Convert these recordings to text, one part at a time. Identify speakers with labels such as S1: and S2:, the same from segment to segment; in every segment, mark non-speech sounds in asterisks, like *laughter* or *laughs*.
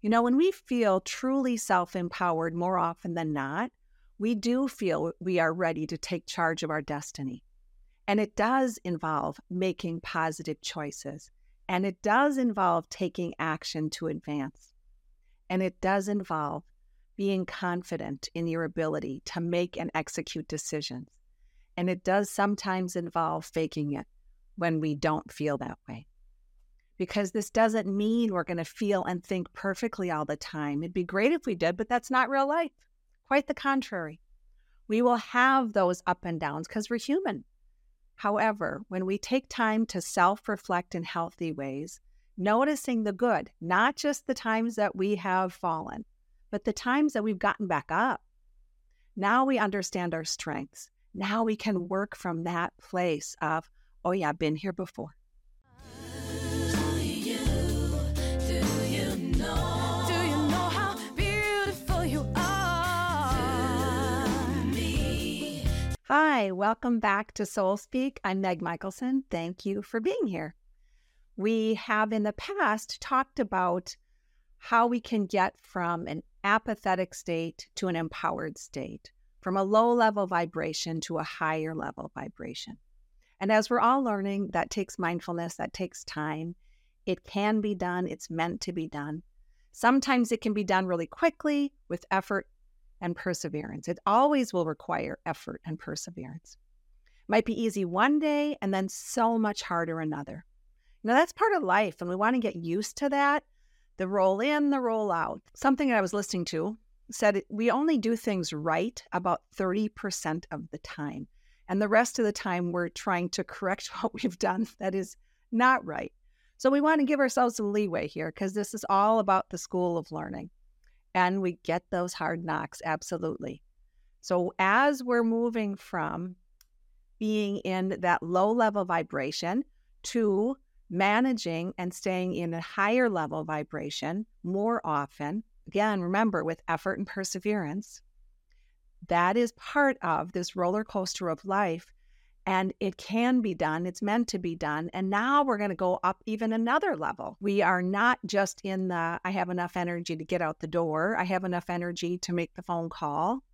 S1: You know, when we feel truly self empowered more often than not, we do feel we are ready to take charge of our destiny. And it does involve making positive choices. And it does involve taking action to advance. And it does involve being confident in your ability to make and execute decisions. And it does sometimes involve faking it when we don't feel that way because this doesn't mean we're going to feel and think perfectly all the time. It'd be great if we did, but that's not real life. Quite the contrary. We will have those up and downs because we're human. However, when we take time to self reflect in healthy ways, noticing the good, not just the times that we have fallen, but the times that we've gotten back up, now we understand our strengths. Now we can work from that place of, oh, yeah, I've been here before. Hi, welcome back to Soul Speak. I'm Meg Michaelson. Thank you for being here. We have in the past talked about how we can get from an apathetic state to an empowered state, from a low level vibration to a higher level vibration. And as we're all learning, that takes mindfulness, that takes time. It can be done, it's meant to be done. Sometimes it can be done really quickly with effort and perseverance. It always will require effort and perseverance. Might be easy one day and then so much harder another. Now, that's part of life, and we want to get used to that the roll in, the roll out. Something I was listening to said we only do things right about 30% of the time. And the rest of the time, we're trying to correct *laughs* what we've done that is not right. So we want to give ourselves some leeway here because this is all about the school of learning and we get those hard knocks, absolutely. So, as we're moving from being in that low level vibration to managing and staying in a higher level vibration more often, again, remember with effort and perseverance, that is part of this roller coaster of life and it can be done. It's meant to be done. And now we're going to go up even another level. We are not just in the, I have enough energy to get out the door, I have enough energy to make the phone call.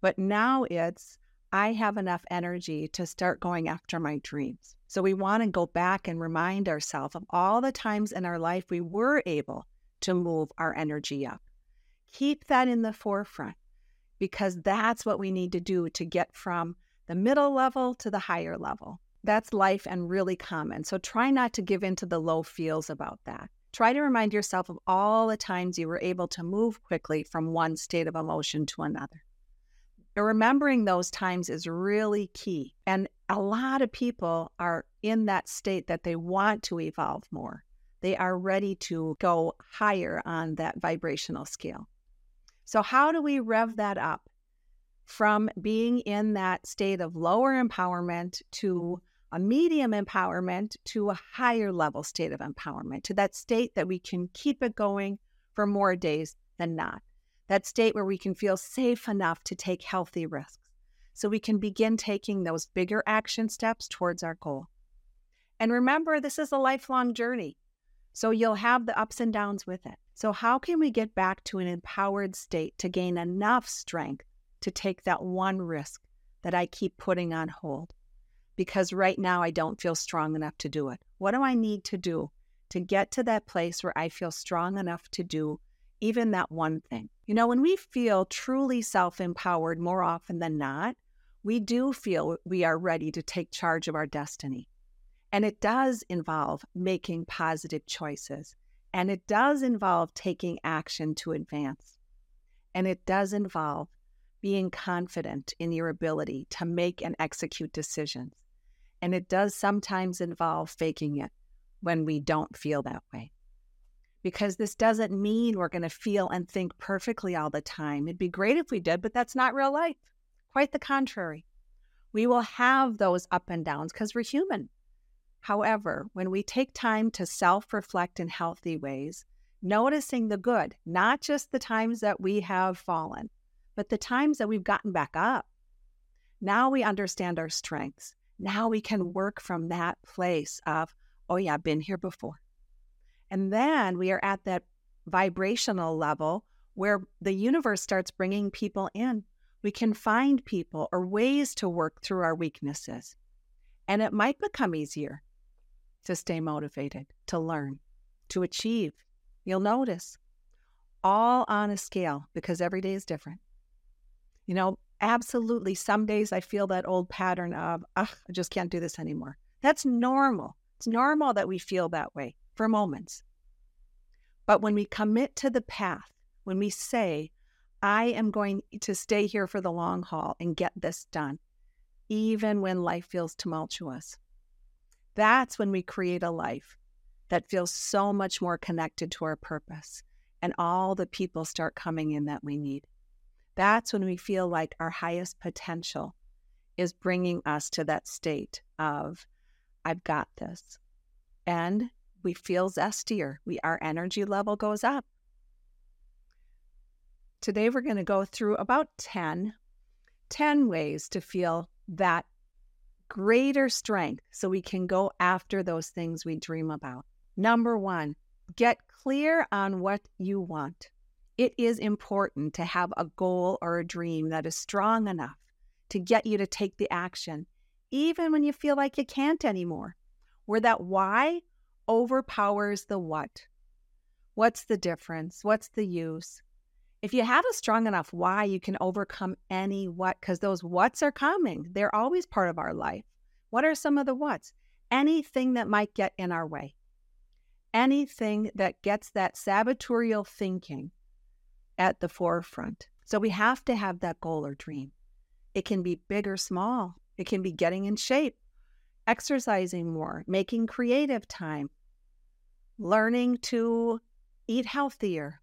S1: But now it's, I have enough energy to start going after my dreams. So we want to go back and remind ourselves of all the times in our life we were able to move our energy up. Keep that in the forefront because that's what we need to do to get from the middle level to the higher level. That's life and really common. So try not to give in to the low feels about that. Try to remind yourself of all the times you were able to move quickly from one state of emotion to another. Remembering those times is really key. And a lot of people are in that state that they want to evolve more. They are ready to go higher on that vibrational scale. So, how do we rev that up? From being in that state of lower empowerment to mm-hmm. a medium empowerment to a higher level state of empowerment, to that state that we can keep it going for more days than not. That state where we can feel safe enough to take healthy risks. So we can begin taking those bigger action steps towards our goal. And remember, this is a lifelong journey. So you'll have the ups and downs with it. So, how can we get back to an empowered state to gain enough strength to take that one risk that I keep putting on hold because right now I don't feel strong enough to do it. What do I need to do to get to that place where I feel strong enough to do even that one thing? You know, when we feel truly self empowered more often than not, we do feel we are ready to take charge of our destiny. And it does involve making positive choices. And it does involve taking action to advance. And it does involve being confident in your ability to make and execute decisions. And it does sometimes involve faking it when we don't feel that way. Because this doesn't mean we're going to feel and think perfectly all the time. It'd be great if we did, but that's not real life. Quite the contrary. We will have those up and downs because we're human. However, when we take time to self reflect in healthy ways, noticing the good, not just the times that we have fallen, but the times that we've gotten back up, now we understand our strengths. Now we can work from that place of, oh, yeah, I've been here before. And then we are at that vibrational level where the universe starts bringing people in. We can find people or ways to work through our weaknesses. And it might become easier to stay motivated, to learn, to achieve. You'll notice all on a scale because every day is different. You know, absolutely, some days I feel that old pattern of, I just can't do this anymore. That's normal. It's normal that we feel that way for moments. But when we commit to the path, when we say, I am going to stay here for the long haul and get this done, even when life feels tumultuous, that's when we create a life that feels so much more connected to our purpose and all the people start coming in that we need. That's when we feel like our highest potential is bringing us to that state of, I've got this. And we feel zestier. We, our energy level goes up. Today, we're going to go through about 10, 10 ways to feel that greater strength so we can go after those things we dream about. Number one, get clear on what you want. It is important to have a goal or a dream that is strong enough to get you to take the action, even when you feel like you can't anymore, where that why overpowers the what. What's the difference? What's the use? If you have a strong enough why, you can overcome any what, because those what's are coming. They're always part of our life. What are some of the what's? Anything that might get in our way, anything that gets that sabotorial thinking at the forefront. So we have to have that goal or dream. It can be big or small, it can be getting in shape, exercising more, making creative time, learning to eat healthier,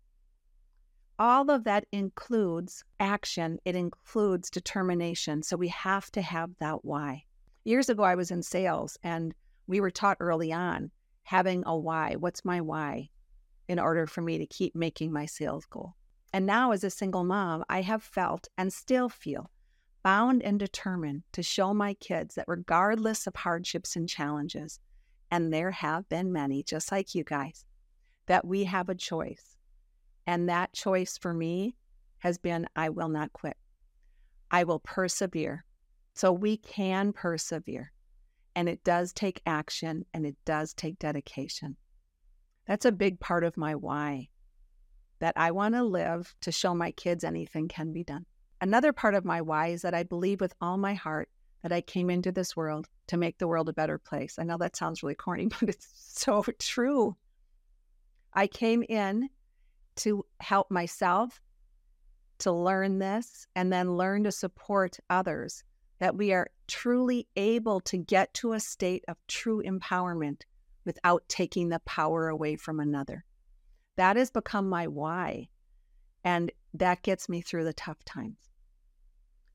S1: all of that includes action, it includes determination. So we have to have that why. Years ago, I was in sales and we were taught early on having a why. What's my why in order for me to keep making my sales goal? And now, as a single mom, I have felt and still feel bound and determined to show my kids that regardless of hardships and challenges, and there have been many, just like you guys, that we have a choice and that choice for me has been I will not quit. I will persevere. So we can persevere. And it does take action and it does take dedication. That's a big part of my why that I want to live to show my kids anything can be done. Another part of my why is that I believe with all my heart that I came into this world to make the world a better place. I know that sounds really corny, *laughs* but it's so true. I came in to help myself to learn this and then learn to support others, that we are truly able to get to a state of true empowerment without taking the power away from another. That has become my why. And that gets me through the tough times.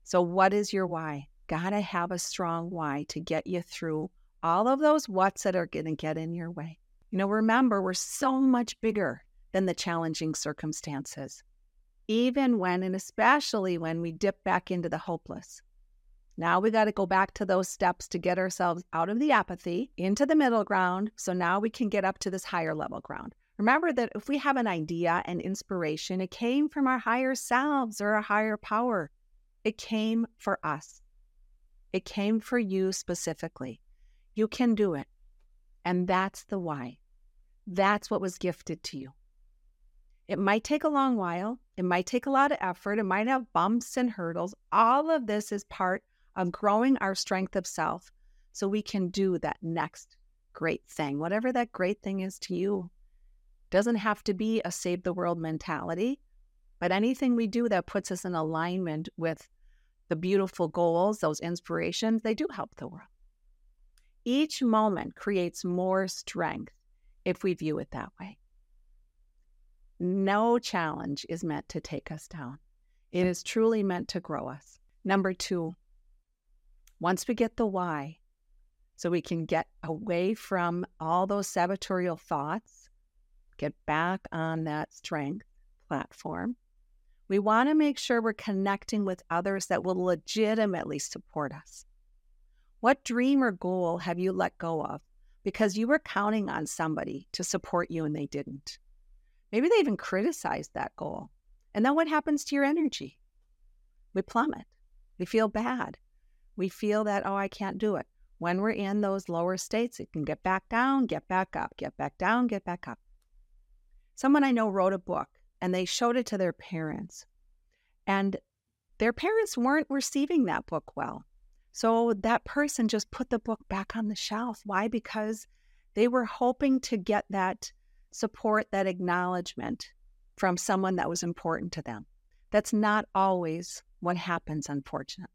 S1: So, what is your why? Gotta have a strong why to get you through all of those what's that are gonna get in your way. You know, remember, we're so much bigger than the challenging circumstances, even when and especially when we dip back into the hopeless. Now we got to go back to those steps to get ourselves out of the apathy into the middle ground. So now we can get up to this higher level ground. Remember that if we have an idea and inspiration, it came from our higher selves or a higher power. It came for us. It came for you specifically. You can do it. And that's the why. That's what was gifted to you. It might take a long while. It might take a lot of effort. It might have bumps and hurdles. All of this is part of growing our strength of self so we can do that next great thing, whatever that great thing is to you. Doesn't have to be a save the world mentality, but anything we do that puts us in alignment with the beautiful goals, those inspirations, they do help the world. Each moment creates more strength if we view it that way. No challenge is meant to take us down. It is truly meant to grow us. Number two, once we get the why, so we can get away from all those sabotorial thoughts, get back on that strength platform, we want to make sure we're connecting with others that will legitimately support us. What dream or goal have you let go of because you were counting on somebody to support you and they didn't? Maybe they even criticized that goal. And then what happens to your energy? We plummet. We feel bad. We feel that, oh, I can't do it. When we're in those lower states, it can get back down, get back up, get back down, get back up. Someone I know wrote a book and they showed it to their parents. And their parents weren't receiving that book well. So that person just put the book back on the shelf. Why? Because they were hoping to get that support, that acknowledgement from someone that was important to them. That's not always what happens, unfortunately.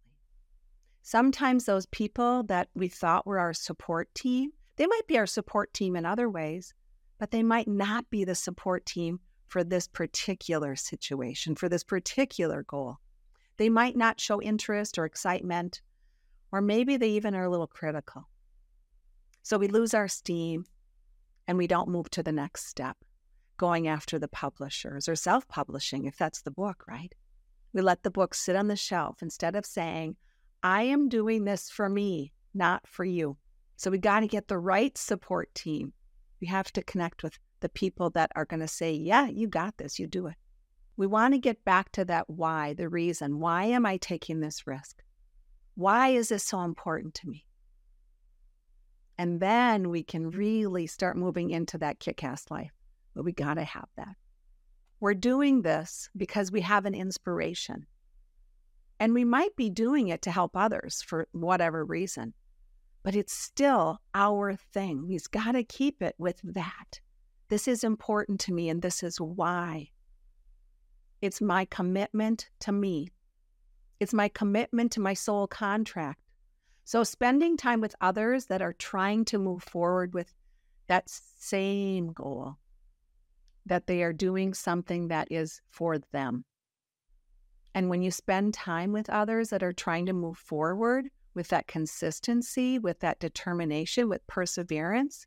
S1: Sometimes those people that we thought were our support team, they might be our support team in other ways, but they might not be the support team for this particular situation, for this particular goal. They might not show interest or excitement, or maybe they even are a little critical. So we lose our steam and we don't move to the next step, going after the publishers or self publishing, if that's the book, right? We let the book sit on the shelf instead of saying, I am doing this for me, not for you. So we got to get the right support team. We have to connect with the people that are going to say, Yeah, you got this, you do it. We want to get back to that why, the reason. Why am I taking this risk? Why is this so important to me? And then we can really start moving into that kick ass life. But we got to have that. We're doing this because we have an inspiration. And we might be doing it to help others for whatever reason, but it's still our thing. We've got to keep it with that. This is important to me, and this is why. It's my commitment to me. It's my commitment to my soul contract. So, spending time with others that are trying to move forward with that same goal that they are doing something that is for them. And when you spend time with others that are trying to move forward with that consistency, with that determination, with perseverance,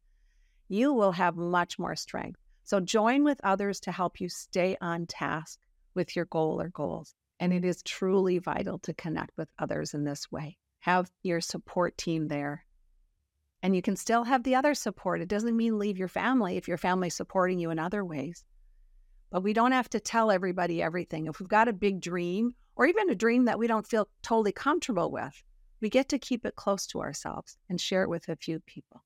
S1: you will have much more strength. So join with others to help you stay on task with your goal or goals. And it is truly vital to connect with others in this way. Have your support team there and you can still have the other support. It doesn't mean leave your family if your family's supporting you in other ways. But we don't have to tell everybody everything. If we've got a big dream or even a dream that we don't feel totally comfortable with, we get to keep it close to ourselves and share it with a few people.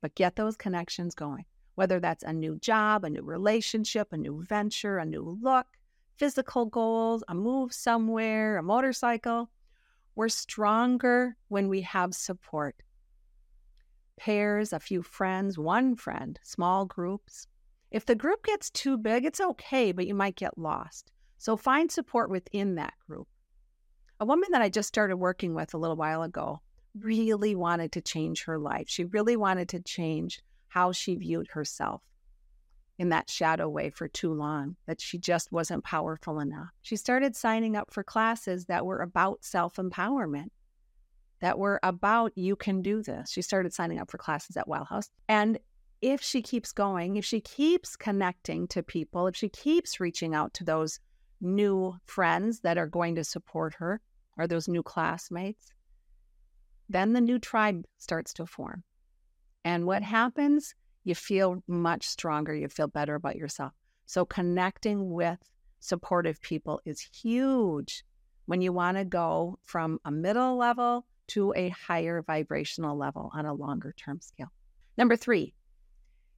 S1: But get those connections going, whether that's a new job, a new relationship, a new venture, a new look, physical goals, a move somewhere, a motorcycle. We're stronger when we have support pairs, a few friends, one friend, small groups. If the group gets too big, it's okay, but you might get lost. So find support within that group. A woman that I just started working with a little while ago really wanted to change her life. She really wanted to change how she viewed herself in that shadow way for too long, that she just wasn't powerful enough. She started signing up for classes that were about self empowerment that were about you can do this. She started signing up for classes at Well House. And if she keeps going, if she keeps connecting to people, if she keeps reaching out to those new friends that are going to support her or those new classmates, then the new tribe starts to form. And what mm. happens? You feel much stronger. You feel better about yourself. So, connecting with supportive people is huge when you want to go from a middle level to a higher vibrational level on a longer term scale. Number three,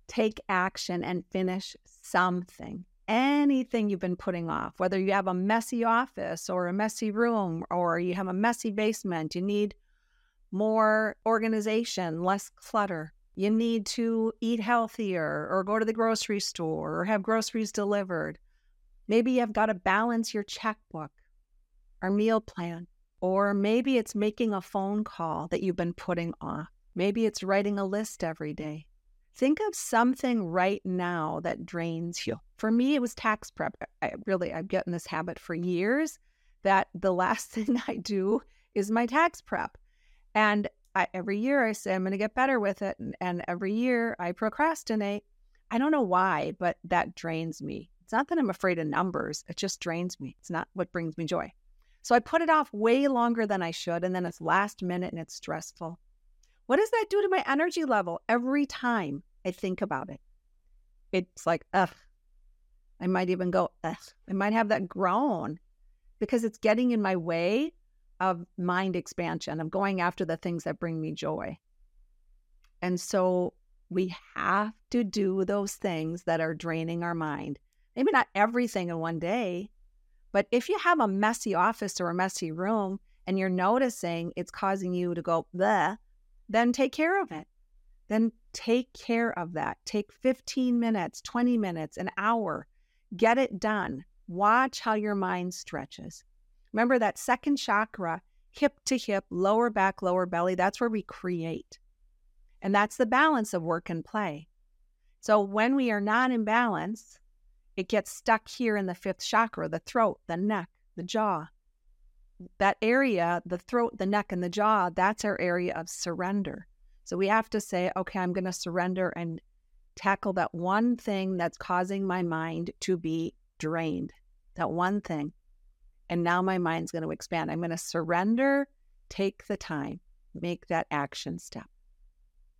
S1: take action and finish something. Anything you've been putting off, whether you have a messy office or a messy room or you have a messy basement, you need more organization, less clutter. You need to eat healthier or go to the grocery store or have groceries delivered. Maybe you've got to balance your checkbook or meal plan. Or maybe it's making a phone call that you've been putting off. Maybe it's writing a list every day. Think of something right now that drains you. For me, it was tax prep. I really, I've gotten this habit for years that the *laughs* last thing I do is my tax prep. And I, every year I say I'm going to get better with it. And, and every year I procrastinate. I don't know why, but that drains me. It's not that I'm afraid of numbers, it just drains me. It's not what brings me joy. So I put it off way longer than I should. And then it's last minute and it's stressful. What does that do to my energy level every time I think about it? It's like, ugh, I might even go, Ugh. I might have that groan because it's getting in my way of mind expansion, of going after the things that bring me joy. And so we have to do those things that are draining our mind. Maybe not everything in one day, but if you have a messy office or a messy room and you're noticing it's causing you to go, bleh, then take care of it. Then take care of that. Take 15 minutes, 20 minutes, an hour. Get it done. Watch how your mind stretches. Remember that second chakra, hip to hip, lower back, lower belly, that's where we create. And that's the balance of work and play. So when we are not in balance, it gets stuck here in the fifth chakra, the throat, the neck, the jaw. That area, the throat, the neck, and the jaw, that's our area of surrender. So we have to say, okay, I'm going to surrender and tackle that one thing that's causing my mind to be drained. That one thing. And now my mind's going to expand. I'm going to surrender, take the time, make that action step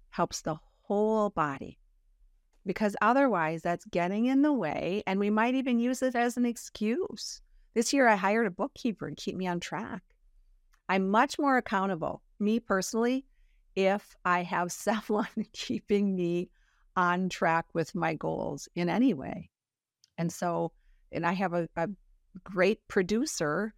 S1: helps the whole body. Because otherwise, that's getting in the way, and we might even use it as an excuse. This year, I hired a bookkeeper to keep me on track. I'm much more accountable, me personally, if I have *laughs* someone keeping me on track with my goals in any way. And so, and I have a, a great producer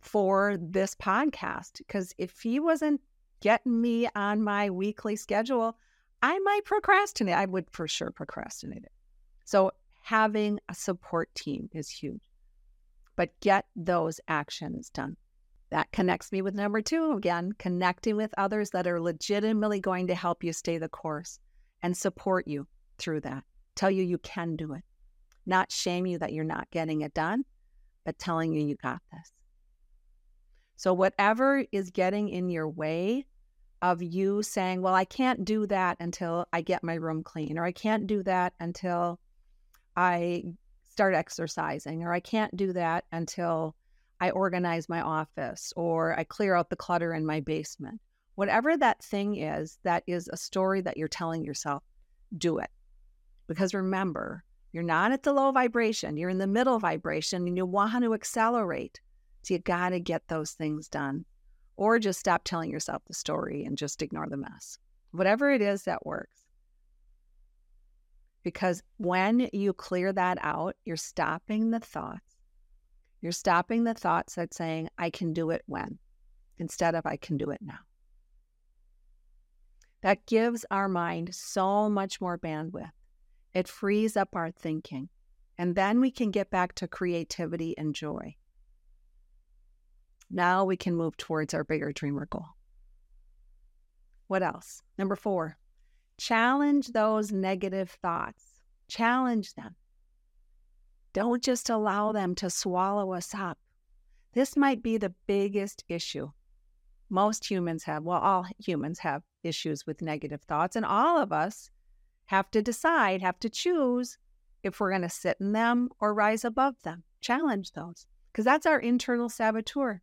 S1: for this podcast because if he wasn't getting me on my weekly schedule, I might procrastinate. I would for sure procrastinate it. So having a support team is huge. But get those actions done. That connects me with number two again, connecting with others that are legitimately going to help you stay the course and support you through that. Tell you you can do it. Not shame you that you're not getting it done, but telling you you got this. So, whatever is getting in your way of you saying, well, I can't do that until I get my room clean, or I can't do that until I start exercising, or I can't do that until I organize my office, or I clear out the clutter in my basement. Whatever that thing is, that is a story that you're telling yourself, do it. Because remember, you're not at the low vibration, you're in the middle vibration, and you want to accelerate. So you got to get those things done or just stop telling yourself the story and just ignore the mess. Whatever it is that works. Because when you clear that out, you're stopping the thoughts. You're stopping the thoughts that saying, I can do it when, instead of I can do it now. That gives our mind so much more bandwidth. It frees up our thinking. And then we can get back to creativity and joy. Now we can move towards our bigger dreamer goal. What else? Number four, challenge those negative thoughts. Challenge them. Don't just allow them to swallow us up. This might be the biggest issue. Most humans have, well, all humans have issues with negative thoughts, and all of us have to decide, have to choose if we're going to sit in them or rise above them. Challenge those, because that's our internal saboteur.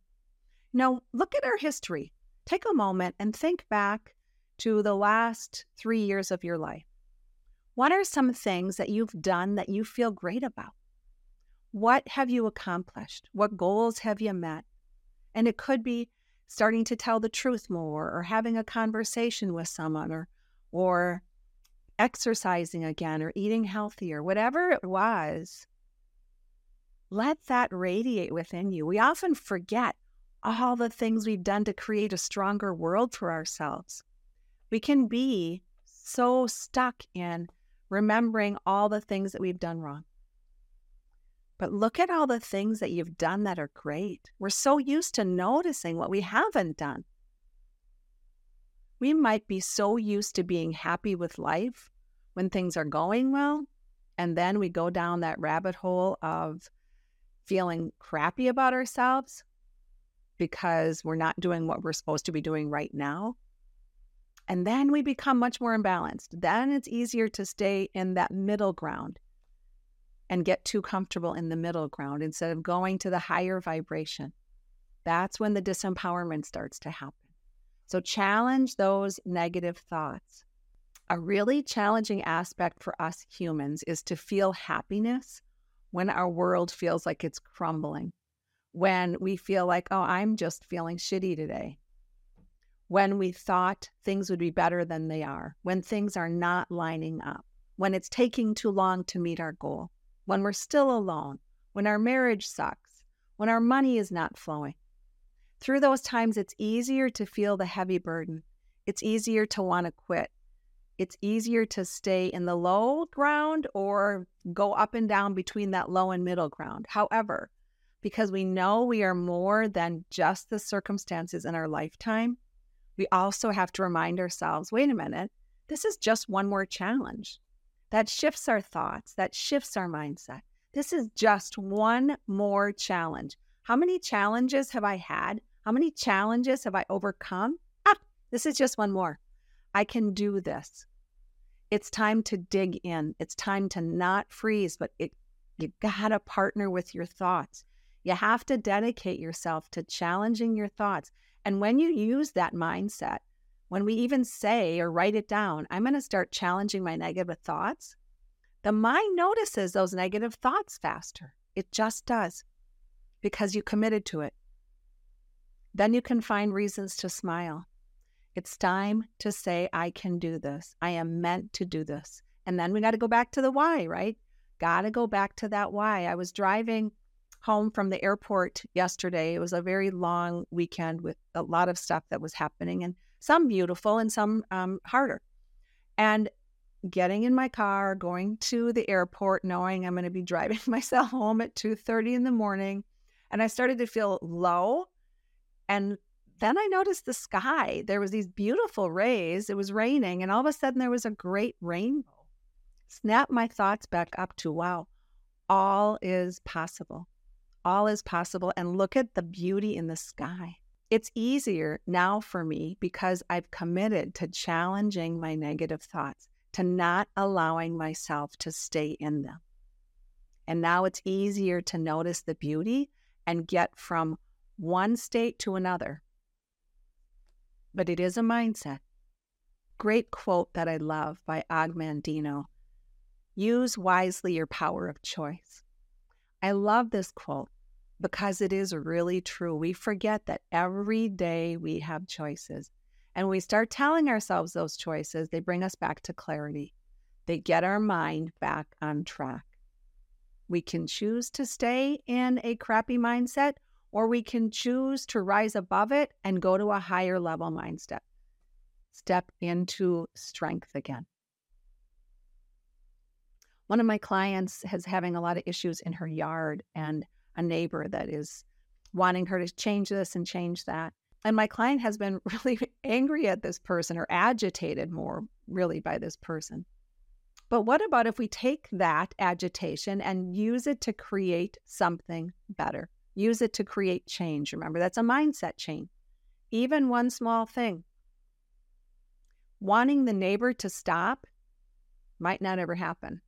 S1: Now, look at our history. Take a moment and think back to the last three years of your life. What are some things that you've done that you feel great about? What have you accomplished? What goals have you met? And it could be starting to tell the truth more or having a conversation with someone or or exercising again or eating healthier, whatever it was. Let that radiate within you. We often forget all the things we've done to create a stronger world for ourselves. We can be so stuck in remembering all the things that we've done wrong. But look at all the things that you've done that are great. We're so used to noticing what we haven't done. We might be so used to being happy with life when things are going well, and then we go down that rabbit hole of feeling crappy about ourselves because we're not doing what we're supposed to be doing right now. And then we become much more imbalanced. Then it's easier to stay in that middle ground and get too comfortable in the middle ground instead of going to the higher vibration. That's when the disempowerment starts to happen. So challenge those negative thoughts. A really challenging aspect for us humans is to feel happiness when our world feels like it's crumbling, when we feel like, oh, I'm just feeling shitty today, when we thought things would be better than they are, when things are not lining up, when it's taking too long to meet our goal, when we're still alone, when our marriage sucks, when our money is not flowing. Through those times, it's easier to feel the heavy burden. It's easier to want to quit. It's easier to stay in the low ground or go up and down between that low and middle ground. However, because we know we are more than just the circumstances in our lifetime, we also have to remind ourselves wait a minute, this is just one more challenge. That shifts our thoughts, that shifts our mindset. This is just one more challenge. How many challenges have I had? How many challenges have I overcome? Ah, this is just one more. I can do this. It's time to dig in. It's time to not freeze, but it, you gotta partner with your thoughts. You have to dedicate yourself to challenging your thoughts. And when you use that mindset, when we even say or write it down, I'm going to start challenging my negative thoughts, the mind notices those negative thoughts faster. It just does because you committed to it. Then you can find reasons to smile. It's time to say, I can do this. I am meant to do this. And then we got to go back to the why, right? Got to go back to that why. I was driving home from the airport yesterday. It was a very long weekend with a lot of stuff that was happening. And some beautiful and some um, harder. And getting in my car, going to the airport, knowing I'm going to be driving *laughs* myself home at 2:30 in the morning, and I started to feel low. And then I noticed the sky. There was these beautiful rays. It was raining, and all of a sudden there was a great rainbow. Snap my thoughts back up to wow, all is possible. All is possible. And look at the beauty in the sky. It's easier now for me because I've committed to challenging my negative thoughts, to not allowing myself to stay in them. And now it's easier to notice the beauty and get from one state to another. But it is a mindset. Great quote that I love by Og Mandino Use wisely your power of choice. I love this quote because it is really true. We forget that every day we have choices. And we start telling ourselves those choices, they bring us back to clarity. They get our mind back on track. We can choose to stay in a crappy mindset, or we can choose to rise above it and go to a higher level mindset. Step into strength again. One of my clients is having a lot of issues in her yard, and a neighbor that is wanting her to change this and change that. And my client has been *laughs* really angry at this person or agitated more, really, by this person. But what about if we take that agitation and use it to create something better? Use it to create change. Remember, that's a mindset change. Even one small thing. Wanting the neighbor to stop might not ever happen.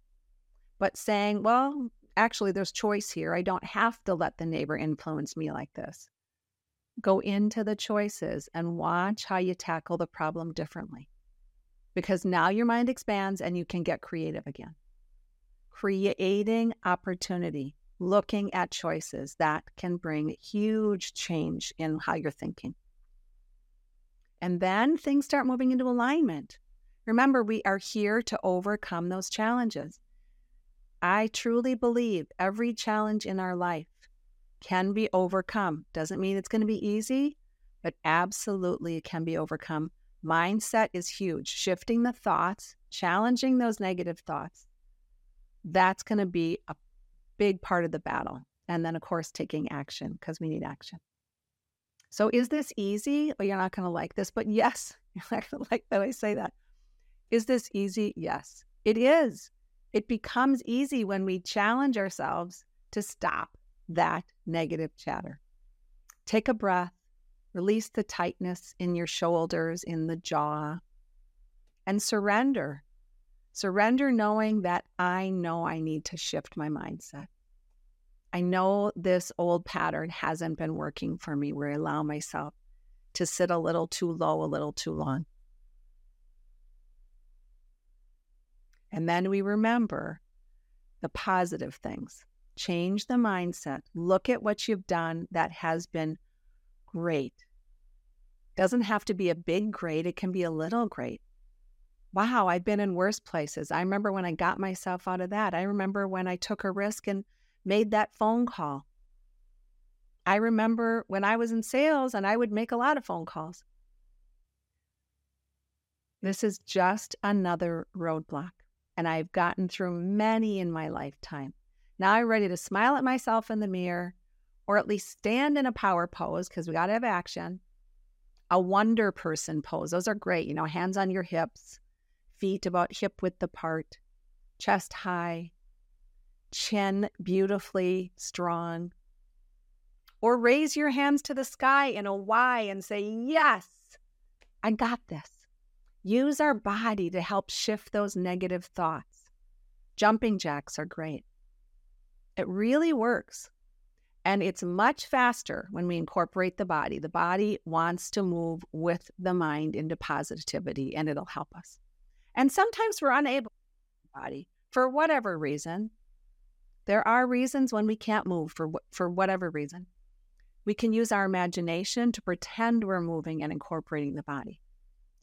S1: But saying, well, actually, there's choice here. I don't have to let the neighbor influence me like this. Go into the choices and watch how you tackle the problem differently. Because now your mind expands and you can get creative again. Creating opportunity, looking at choices that can bring huge change in how you're thinking. And then things start moving into alignment. Remember, we are here to overcome those challenges. I truly believe every challenge in our life can be overcome. Doesn't mean it's going to be easy, but absolutely it can be overcome. Mindset is huge. Shifting the thoughts, challenging those negative thoughts, that's going to be a big part of the battle. And then, of course, taking action because we need action. So, is this easy? Well, you're not going to like this, but yes, you're not going to like that I say that. Is this easy? Yes, it is. It becomes easy when we challenge ourselves to stop that negative chatter. Take a breath, release the tightness in your shoulders, in the jaw, and surrender. Surrender knowing that I know I need to shift my mindset. I know this old pattern hasn't been working for me where I allow myself to sit a little too low, a little too long. And then we remember the positive things. Change the mindset. Look at what you've done that has been great. Doesn't have to be a big great, it can be a little great. Wow, I've been in worse places. I remember when I got myself out of that. I remember when I took a risk and made that phone call. I remember when I was in sales and I would make a lot of phone calls. This is just another roadblock, and I've gotten through many in my lifetime. Now I'm ready to smile at myself in the mirror or at least stand in a power pose because we got to have action. A wonder person pose. Those are great. You know, hands on your hips, feet about hip width apart, chest high, chin beautifully strong. Or raise your hands to the sky in a Y and say, Yes, I got this. Use our body to help shift those negative thoughts. Jumping jacks are great. It really works. And it's much faster when we incorporate the body. The body wants to move with the mind into positivity, and it'll help us. And sometimes we're unable to body for whatever reason. There are reasons when we can't move for for whatever reason. We can use our imagination to pretend we're moving and incorporating the body.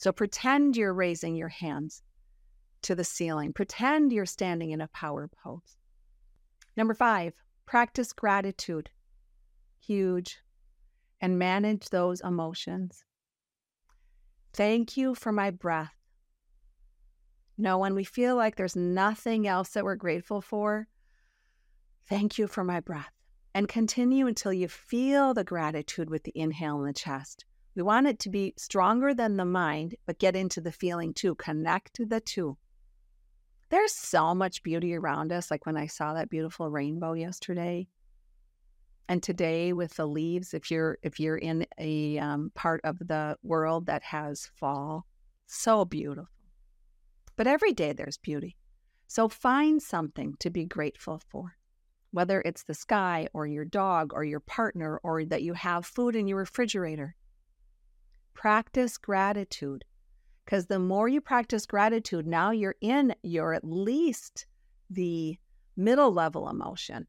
S1: So pretend you're raising your hands to the ceiling. Pretend you're standing in a power pose. Number five, practice gratitude. Huge. And manage those emotions. Thank you for my breath. You know, when we feel like there's nothing else that we're grateful for, thank you for my breath. And continue until you feel the gratitude with the inhale in the chest. We want it to be stronger than the mind, but get into the feeling too. Connect the two. There's so much beauty around us. Like when I saw that beautiful rainbow yesterday, and today with the leaves. If you're if you're in a um, part of the world that has fall, so beautiful. But every day there's beauty. So find something to be grateful for, whether it's the sky or your dog or your partner or that you have food in your refrigerator. Practice gratitude. Because the more you practice gratitude, now you're in you're at least the middle level emotion.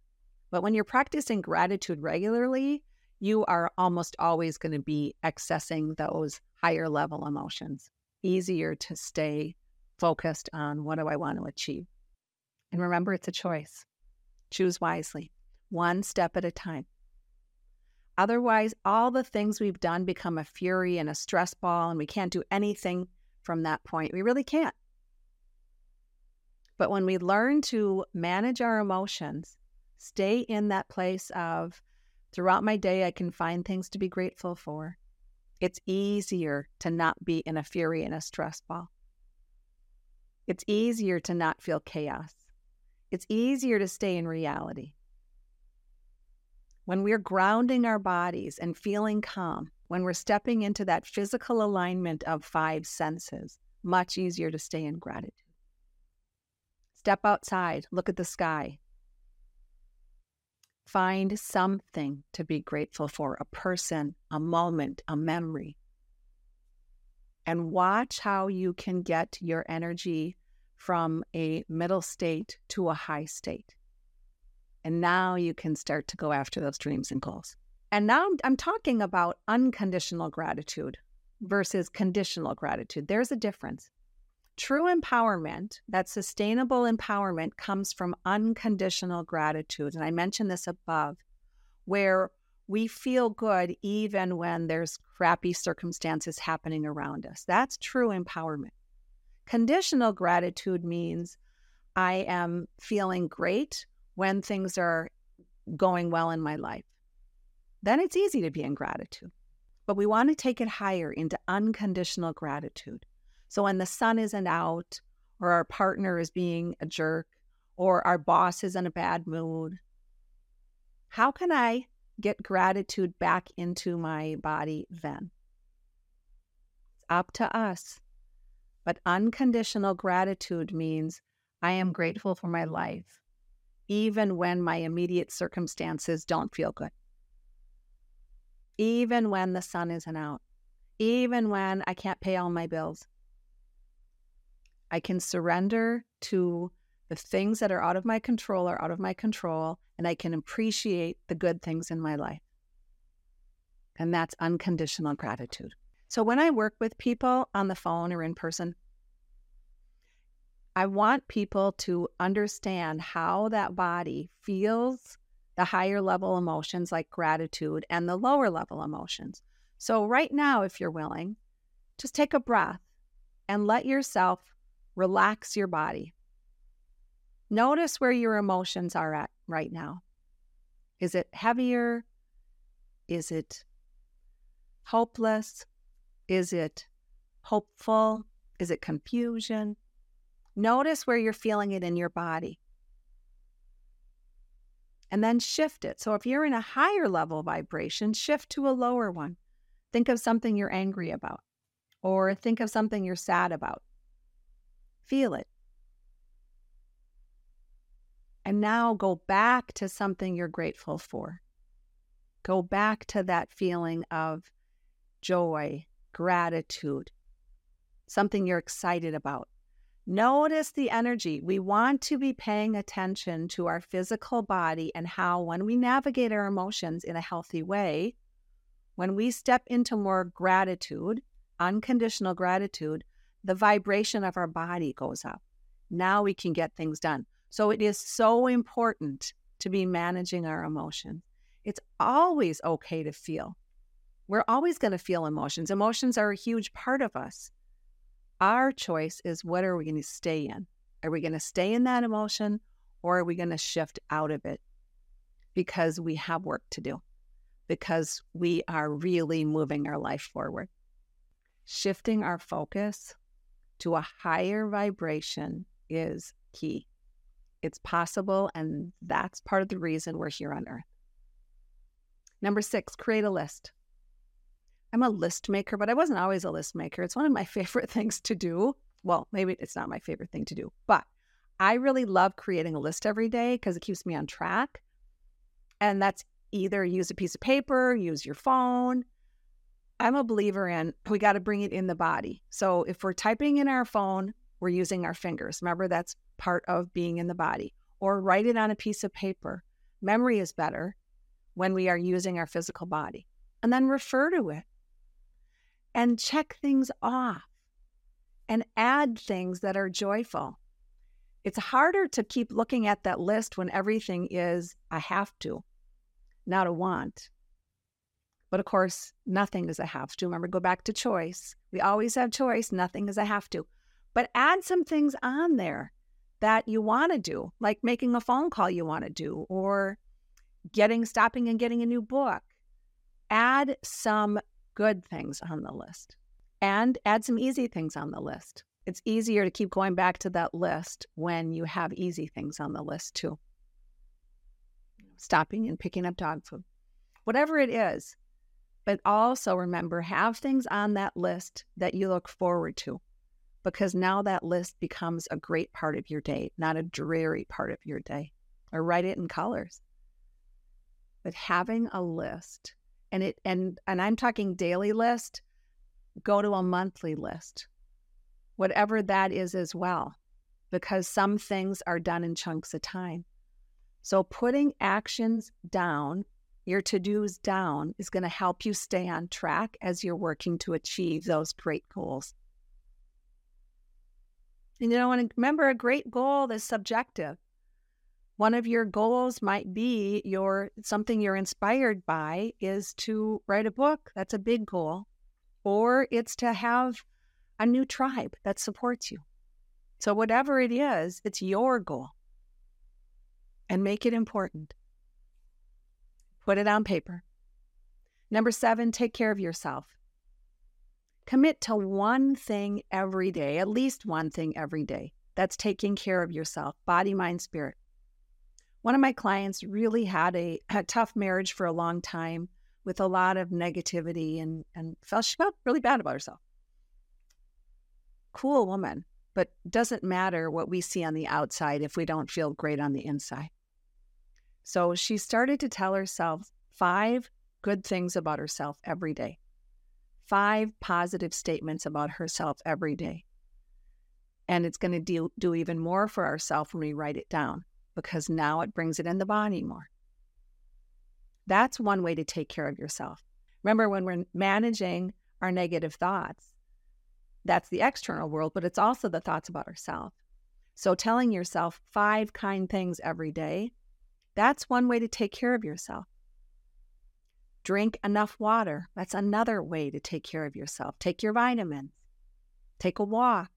S1: But when you're practicing gratitude regularly, you are almost always going to be accessing those higher level emotions. Easier to stay focused on what do I want to achieve. And remember, it's a choice. Choose wisely, one step at a time. Otherwise, all the things we've done become a fury and a stress ball, and we can't do anything from that point. We really can't. But when we learn to manage our emotions, stay in that place of throughout my day, I can find things to be grateful for. It's easier to not be in a fury and a stress ball. It's easier to not feel chaos. It's easier to stay in reality. When we're grounding our bodies and feeling calm, when we're stepping into that physical alignment of five senses, much easier to stay in gratitude. Step outside, look at the sky. Find something to be grateful for a person, a moment, a memory. And watch how you can get your energy from a middle state to a high state. And now you can start to go after those dreams and goals. And now I'm talking about unconditional gratitude versus conditional gratitude. There's a difference. True empowerment, that sustainable empowerment, comes from unconditional gratitude. And I mentioned this above, where we feel good even when there's crappy circumstances happening around us. That's true empowerment. Conditional gratitude means I am feeling great when things are going well in my life then it's easy to be in gratitude. But we want to take it higher into unconditional gratitude. So when the sun isn't out, or our partner is being a jerk, or our boss is in a bad mood, how can I get gratitude back into my body then? It's up to us. But unconditional gratitude means I am grateful for my life, even when my immediate circumstances don't feel good even when the sun isn't out, even when I can't pay all my bills. I can surrender to The things that are out of my control are out of my control, and I can appreciate the good things in my life. And that's unconditional gratitude. So when I work with people on the phone or in person, I want people to understand how that body feels the higher level emotions like gratitude and the lower level emotions. So, right now, if you're willing, just take a breath and let yourself relax your body. Notice where your emotions are at right now. Is it heavier? Is it hopeless? Is it hopeful? Is it confusion? Notice where you're feeling it in your body. And then shift it. So if you're in a higher level vibration, shift to a lower one. Think of something you're angry about, or think of something you're sad about. Feel it. And now go back to something you're grateful for. Go back to that feeling of joy, gratitude, something you're excited about. Notice the energy. We want to be paying attention to our physical body and how, when we navigate our emotions in a healthy way, when we step into more gratitude, unconditional gratitude, the vibration of our body goes up. Now we can get things done. So it is so important to be managing our emotions. It's always okay to feel. We're always going to feel emotions. Emotions are a huge part of us. Our choice is what are we going to stay in? Are we going to stay in that emotion or are we going to shift out of it because we have work to do? Because we are really moving our life forward. Shifting our focus to a higher vibration is key. It's possible, and that's part of the reason we're here on earth. Number six, create a list. I'm a list maker, but I wasn't always a list maker. It's one of my *laughs* favorite things to do. Well, maybe it's not my favorite thing to do, but I really love creating a list every day because it keeps me on track. And that's either use a piece of paper, use your phone. I'm a believer in we got to bring it in the body. So if we're typing in our phone, we're using our fingers. Remember, that's part of being in the body. Or write it on a piece of paper. Memory is better when we are using our physical body. And then refer to it and check things off and add things that are joyful. It's harder to keep looking at that list when everything is a have to, not a want. But of course, nothing is a have to. Remember, go back to choice. We always have choice, nothing is a have to. But add some things on there that you want to do, like making a phone call you want to do, or getting, stopping and getting a new book. Add some good things on the list and add some easy things on the list. It's easier to keep going back to that list when you have easy things on the list too. Stopping and picking up dog food, whatever it is. But also remember, have things on that list that you look forward to because now that list becomes a great part of your day, not a dreary part of your day. Or write it in colors. But having a list and it and and I'm talking daily list, go to a monthly list. Whatever that is as well, because some things are done in chunks of time. So putting actions down, your to-dos down is going to help you stay on track as you're working to achieve those great goals. And you know, and remember a great goal is subjective. One of your goals might be your something you're inspired by is to write a book. That's a big goal. Or it's to have a new tribe that supports you. So whatever it is, it's your goal. And make it important. Put it on paper. Number 7, take care of yourself. Commit to one thing every day, at least one thing every day. That's taking care of yourself, body, mind, spirit. One of my clients really had a, a tough marriage for a long time with a lot of negativity and, and felt she felt really bad about herself. Cool woman, but doesn't matter what we see on the outside if we don't feel great on the inside. So she started to tell herself five good things about herself every day, five positive statements about herself every day. And it's going to do, do even more for ourselves when we write it down because now it brings it in the body more. That's one way to take care of yourself. Remember, when we're managing our negative thoughts, that's the external world, but it's also the thoughts about ourselves. So, telling yourself five kind things every day, that's one way to take care of yourself. Drink enough water. That's another way to take care of yourself. Take your vitamins. Take a walk.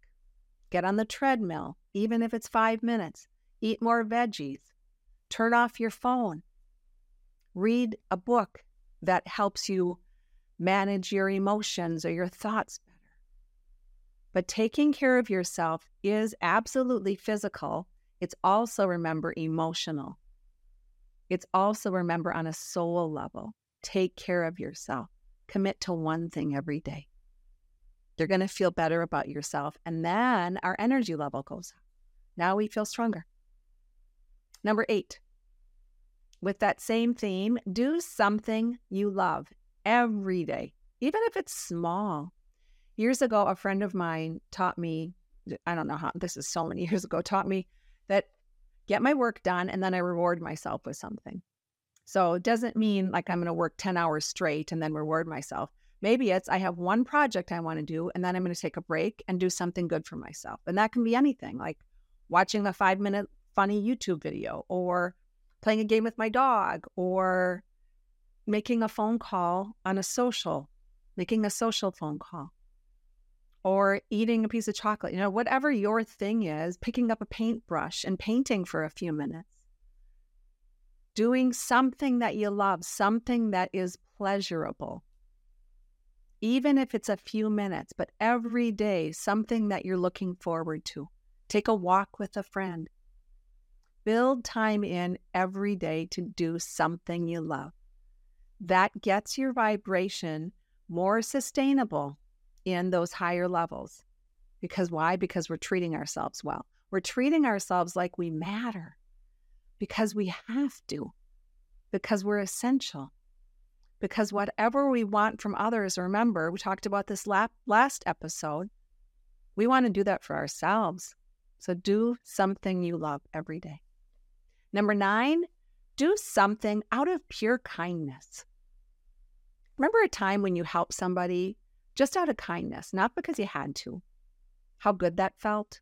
S1: Get on the treadmill, even if it's five minutes. Eat more veggies. Turn off your phone. Read a book that helps you manage your emotions or your thoughts better. But taking care of yourself is absolutely physical. It's also, remember, emotional. It's also, remember, on a soul level. Take care of yourself. Commit to one thing every day. You're going to feel better about yourself. And then our energy level goes up. Now we feel stronger. Number eight, with that same theme, do something you love every day, even if it's small. Years ago, a friend of mine taught me, I don't know how, this is so many *laughs* years ago, taught me that get my work done and then I reward myself with something. So it doesn't mean like I'm going to work 10 hours straight and then reward myself. Maybe it's I have one project I want to do and then I'm going to take a break and do something good for myself. And that can be anything like watching a five minute funny YouTube video or playing a game with my dog or making a phone call on a social, making a social phone call or eating a piece of chocolate, you know, whatever your thing is, picking up a paintbrush and painting for a few minutes doing something that you love, something that is pleasurable. Even if it's a few minutes, but every day, something that you're looking forward to. Take a walk with a friend. Build time in every day to do something you love. That gets your vibration more sustainable in those higher levels. Because why? Because we're treating ourselves well. We're treating ourselves like we matter because we have to, because we're essential. Because whatever we want from others, remember, we talked about this last episode, we want to do that for ourselves. So do something you love every day. Number nine, do something out of pure kindness. Remember a time when you helped somebody just out of kindness, not because you had to? How good that felt?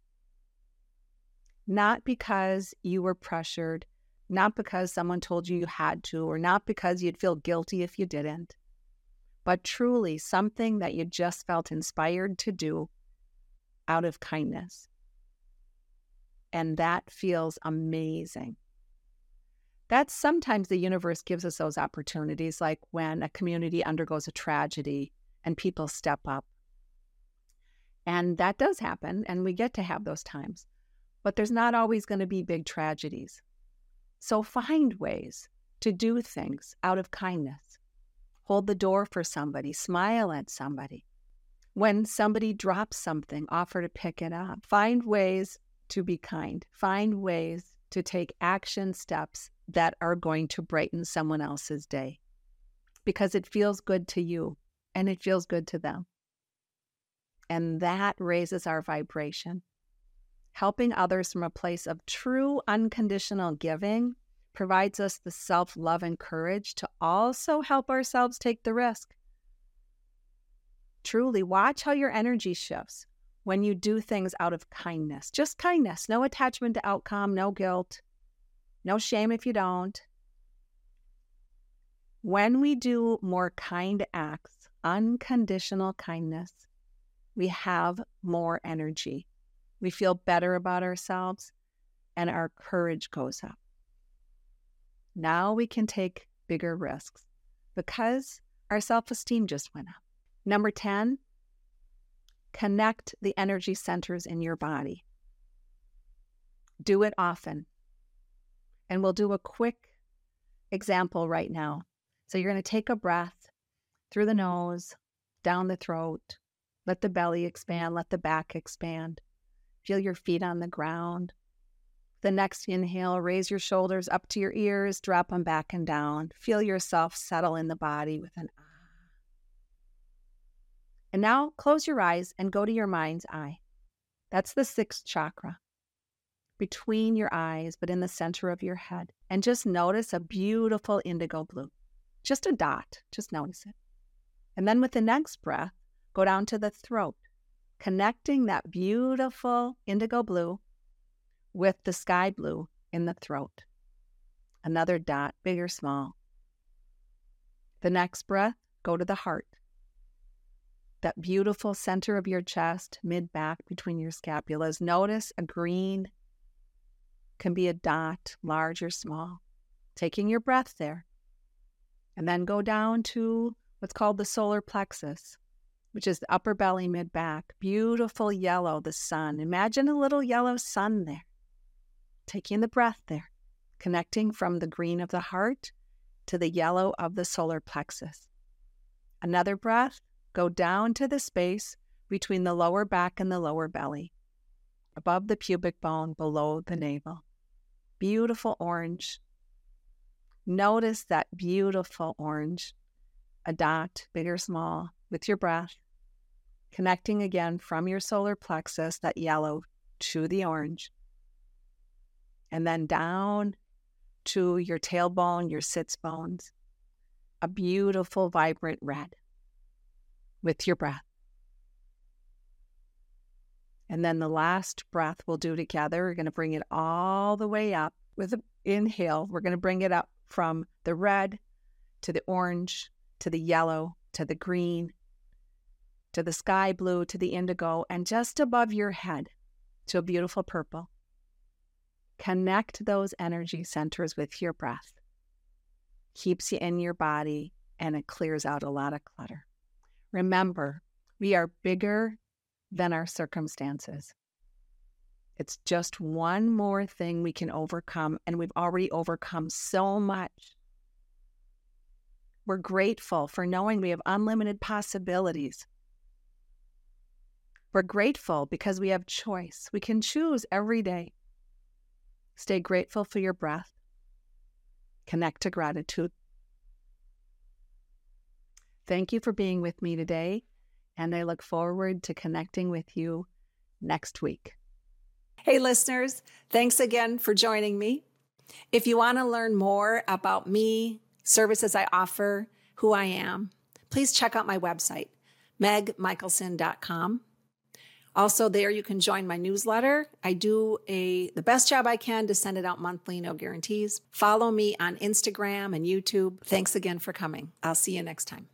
S1: not because you were pressured, not because someone told you you had to, or not because you'd feel guilty if you didn't, but truly something that you just felt inspired to do out of kindness. And that feels amazing. That's sometimes the universe gives us those opportunities, like when a community undergoes a tragedy and people step up. And that does happen, and we get to have those times but there's not always going to be big tragedies. So find ways to do things out of kindness. Hold the door for somebody, smile at somebody. When somebody drops something, offer to pick it up. Find ways to be kind. Find ways to take action steps that are going to brighten someone else's day because it feels good to you and it feels good to them. And that raises our vibration helping others from a place of true unconditional giving provides us the self love and courage to also help ourselves take the risk. Truly, watch how your energy shifts when you do things out of kindness. Just kindness, no attachment to outcome, no guilt, no shame if you don't. When we do more kind acts, unconditional kindness, we have more energy we feel better about ourselves, and our courage goes up. Now we can take bigger risks because our self esteem just went up. Number 10, connect the energy centers in your body. Do it often. And we'll do a quick example right now. So you're going to take a breath through the nose, down the throat, let the belly expand, let the back expand. Feel your feet on the ground. The next inhale, raise your shoulders up to your ears, drop them back and down. Feel yourself settle in the body with an ah. And now close your eyes and go to your mind's eye. That's the sixth chakra between your eyes, but in the center of your head. And just notice a beautiful indigo blue. Just a dot. Just notice it. And then with the next breath, go down to the throat, connecting that beautiful indigo blue with the sky blue in the throat. Another dot, big or small. The next breath, go to the heart. That beautiful center of your chest, mid back between your scapulas. Notice a green can be a dot, large or small. Taking your breath there. And then go down to what's called the solar plexus, which is the upper belly, mid back. Beautiful yellow, the sun. Imagine a little yellow sun there. Taking the breath there, connecting from the green of the heart to the yellow of the solar plexus. Another breath, go down to the space between the lower back and the lower belly, above the pubic bone, below the navel. Beautiful orange. Notice that beautiful orange, a dot, big or small, with your breath, connecting again from your solar plexus, that yellow, to the orange. And then down to your tailbone, your sits bones, a beautiful, vibrant red with your breath. And then the last breath we'll do together, we're going to bring it all the way up with an inhale. We're going to bring it up from the red to the orange to the yellow to the green to the sky blue to the indigo and just above your head to a beautiful purple. Connect those energy centers with your breath. Keeps you in your body and it clears out a lot of clutter. Remember, we are bigger than our circumstances. It's just one more thing we can overcome, and we've already overcome so much. We're grateful for knowing we have unlimited possibilities. We're grateful because we have choice. We can choose every day. Stay grateful for your breath. Connect to gratitude. Thank you for being with me today, and I look forward to connecting with you next week.
S2: Hey, listeners, thanks again for joining me. If you want to learn more about me, services I offer, who I am, please check out my website, megmichaelson.com. Also, there you can join my newsletter. I do a the best job I can to send it out monthly, no guarantees. Follow me on Instagram and YouTube. Thanks again for coming. I'll see you next time.